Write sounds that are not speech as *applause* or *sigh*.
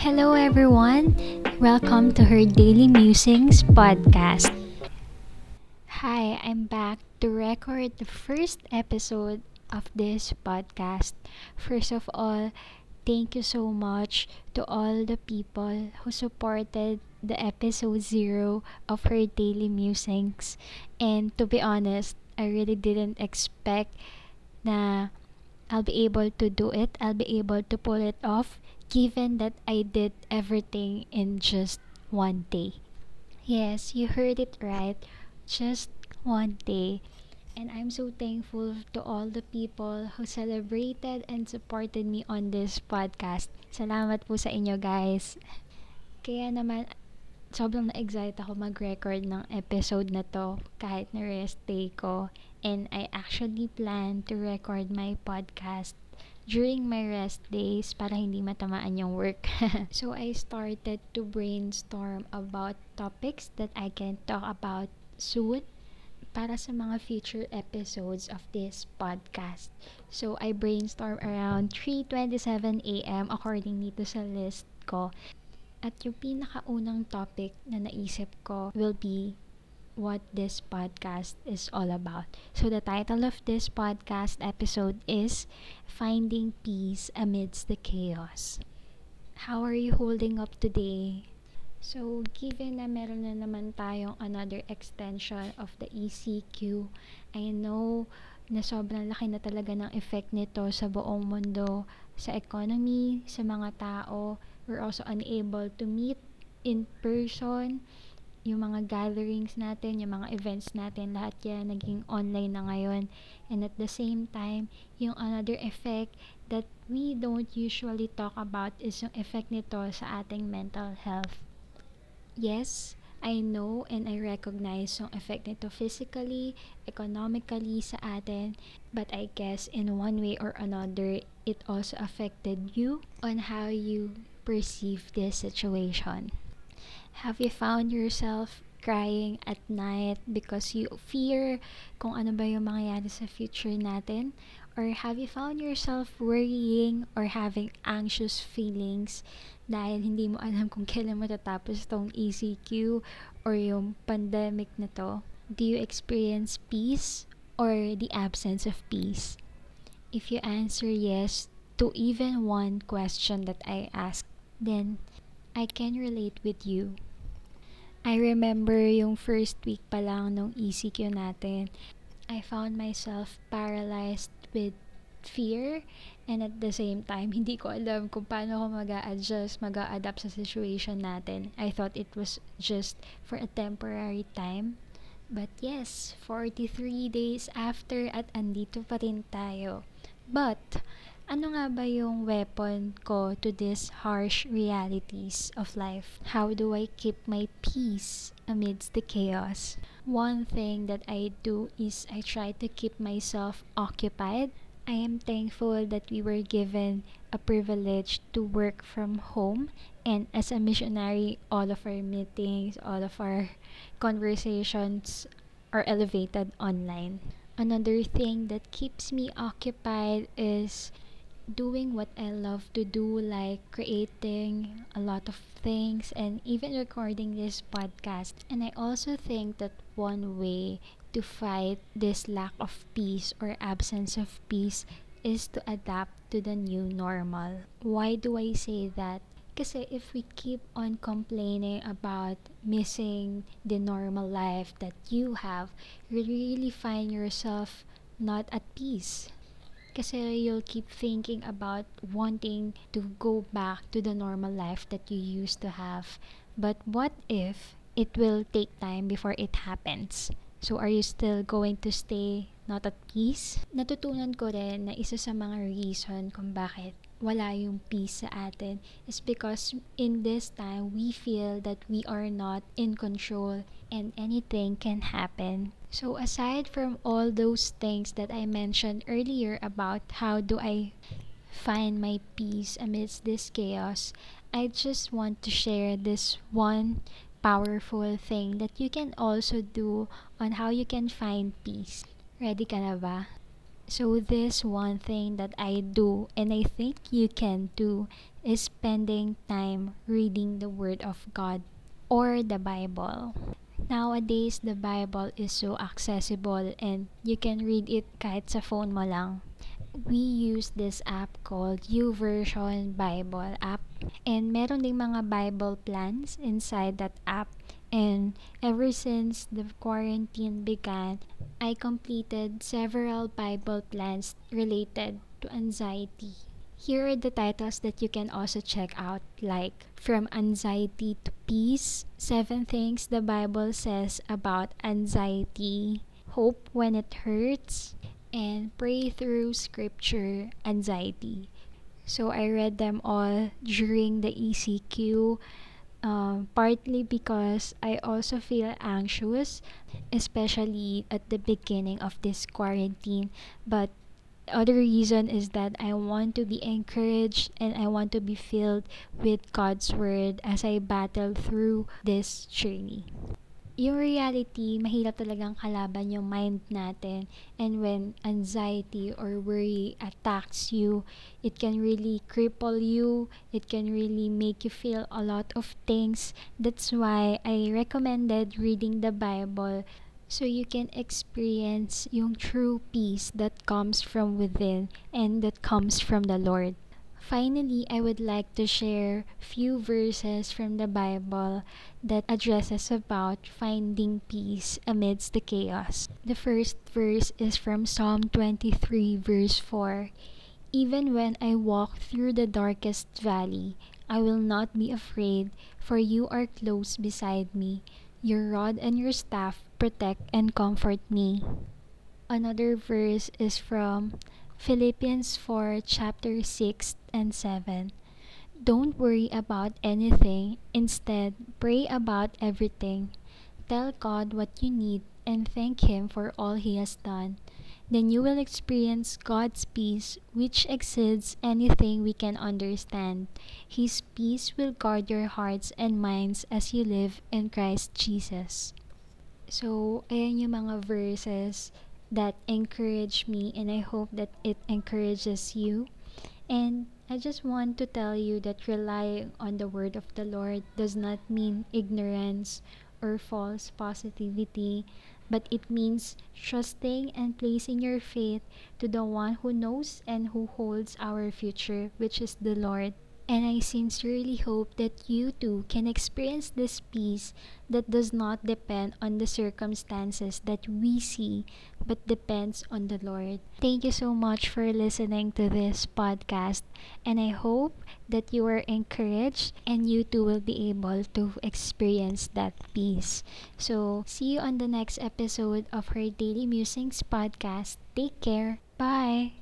Hello, everyone. Welcome to her Daily Musings podcast. Hi, I'm back to record the first episode of this podcast. First of all, thank you so much to all the people who supported the episode zero of her Daily Musings. And to be honest, I really didn't expect na I'll be able to do it. I'll be able to pull it off given that I did everything in just one day. Yes, you heard it right. Just one day. And I'm so thankful to all the people who celebrated and supported me on this podcast. Salamat po sa inyo guys. Kaya naman, sobrang na-excite ako mag-record ng episode na to kahit na rest day ko. And I actually plan to record my podcast during my rest days para hindi matamaan yung work. *laughs* so I started to brainstorm about topics that I can talk about soon para sa mga future episodes of this podcast. So I brainstorm around 3:27 AM according dito sa list ko. At yung pinakaunang topic na naisip ko will be what this podcast is all about. So, the title of this podcast episode is Finding Peace Amidst the Chaos. How are you holding up today? So, given na meron na naman tayong another extension of the ECQ, I know na sobrang laki na talaga ng effect nito sa buong mundo, sa economy, sa mga tao. We're also unable to meet in person yung mga gatherings natin, yung mga events natin, lahat yan naging online na ngayon. And at the same time, yung another effect that we don't usually talk about is yung effect nito sa ating mental health. Yes, I know and I recognize yung effect nito physically, economically sa atin, but I guess in one way or another, it also affected you on how you perceive this situation. Have you found yourself crying at night because you fear kung ano ba yung mangyayari sa future natin? Or have you found yourself worrying or having anxious feelings dahil hindi mo alam kung kailan matatapos tong ECQ or yung pandemic na to? Do you experience peace or the absence of peace? If you answer yes to even one question that I asked, then I can relate with you. I remember yung first week pa lang nung ECQ natin, I found myself paralyzed with fear and at the same time, *laughs* hindi ko alam kung paano ako mag adjust mag adapt sa situation natin. I thought it was just for a temporary time. But yes, 43 days after at andito pa rin tayo. But, ano nga ba yung weapon ko to these harsh realities of life? How do I keep my peace amidst the chaos? One thing that I do is I try to keep myself occupied. I am thankful that we were given a privilege to work from home and as a missionary all of our meetings, all of our conversations are elevated online. Another thing that keeps me occupied is doing what I love to do, like creating a lot of things and even recording this podcast. And I also think that one way to fight this lack of peace or absence of peace is to adapt to the new normal. Why do I say that? Kasi if we keep on complaining about missing the normal life that you have, you really find yourself not at peace kasi you'll keep thinking about wanting to go back to the normal life that you used to have. But what if it will take time before it happens? So are you still going to stay not at peace? Natutunan ko rin na isa sa mga reason kung bakit wala yung peace sa atin is because in this time we feel that we are not in control and anything can happen. So aside from all those things that I mentioned earlier about how do I find my peace amidst this chaos, I just want to share this one powerful thing that you can also do on how you can find peace. Ready ka na ba? So, this one thing that I do, and I think you can do, is spending time reading the Word of God or the Bible. Nowadays, the Bible is so accessible and you can read it kahit sa phone mo lang. We use this app called YouVersion Bible app and meron ding mga Bible plans inside that app and ever since the quarantine began, I completed several Bible plans related to anxiety. Here are the titles that you can also check out like From Anxiety to Peace, Seven Things the Bible Says About Anxiety, Hope When It Hurts, and Pray Through Scripture Anxiety. So I read them all during the ECQ um, partly because I also feel anxious, especially at the beginning of this quarantine. But other reason is that I want to be encouraged and I want to be filled with God's word as I battle through this journey. Yung reality, mahirap talagang kalaban yung mind natin. And when anxiety or worry attacks you, it can really cripple you. It can really make you feel a lot of things. That's why I recommended reading the Bible so you can experience yung true peace that comes from within and that comes from the Lord. Finally, I would like to share few verses from the Bible that addresses about finding peace amidst the chaos. The first verse is from Psalm 23 verse 4. Even when I walk through the darkest valley, I will not be afraid, for you are close beside me. Your rod and your staff protect and comfort me. Another verse is from Philippians 4 chapter 6 and 7. Don't worry about anything, instead, pray about everything. Tell God what you need and thank Him for all He has done. Then you will experience God's peace, which exceeds anything we can understand. His peace will guard your hearts and minds as you live in Christ Jesus. So, ayan yung mga verses that encourage me and I hope that it encourages you. And I just want to tell you that relying on the word of the Lord does not mean ignorance or false positivity, but it means trusting and placing your faith to the one who knows and who holds our future, which is the Lord. And I sincerely hope that you too can experience this peace that does not depend on the circumstances that we see, but depends on the Lord. Thank you so much for listening to this podcast. And I hope that you are encouraged and you too will be able to experience that peace. So, see you on the next episode of her Daily Musings podcast. Take care. Bye.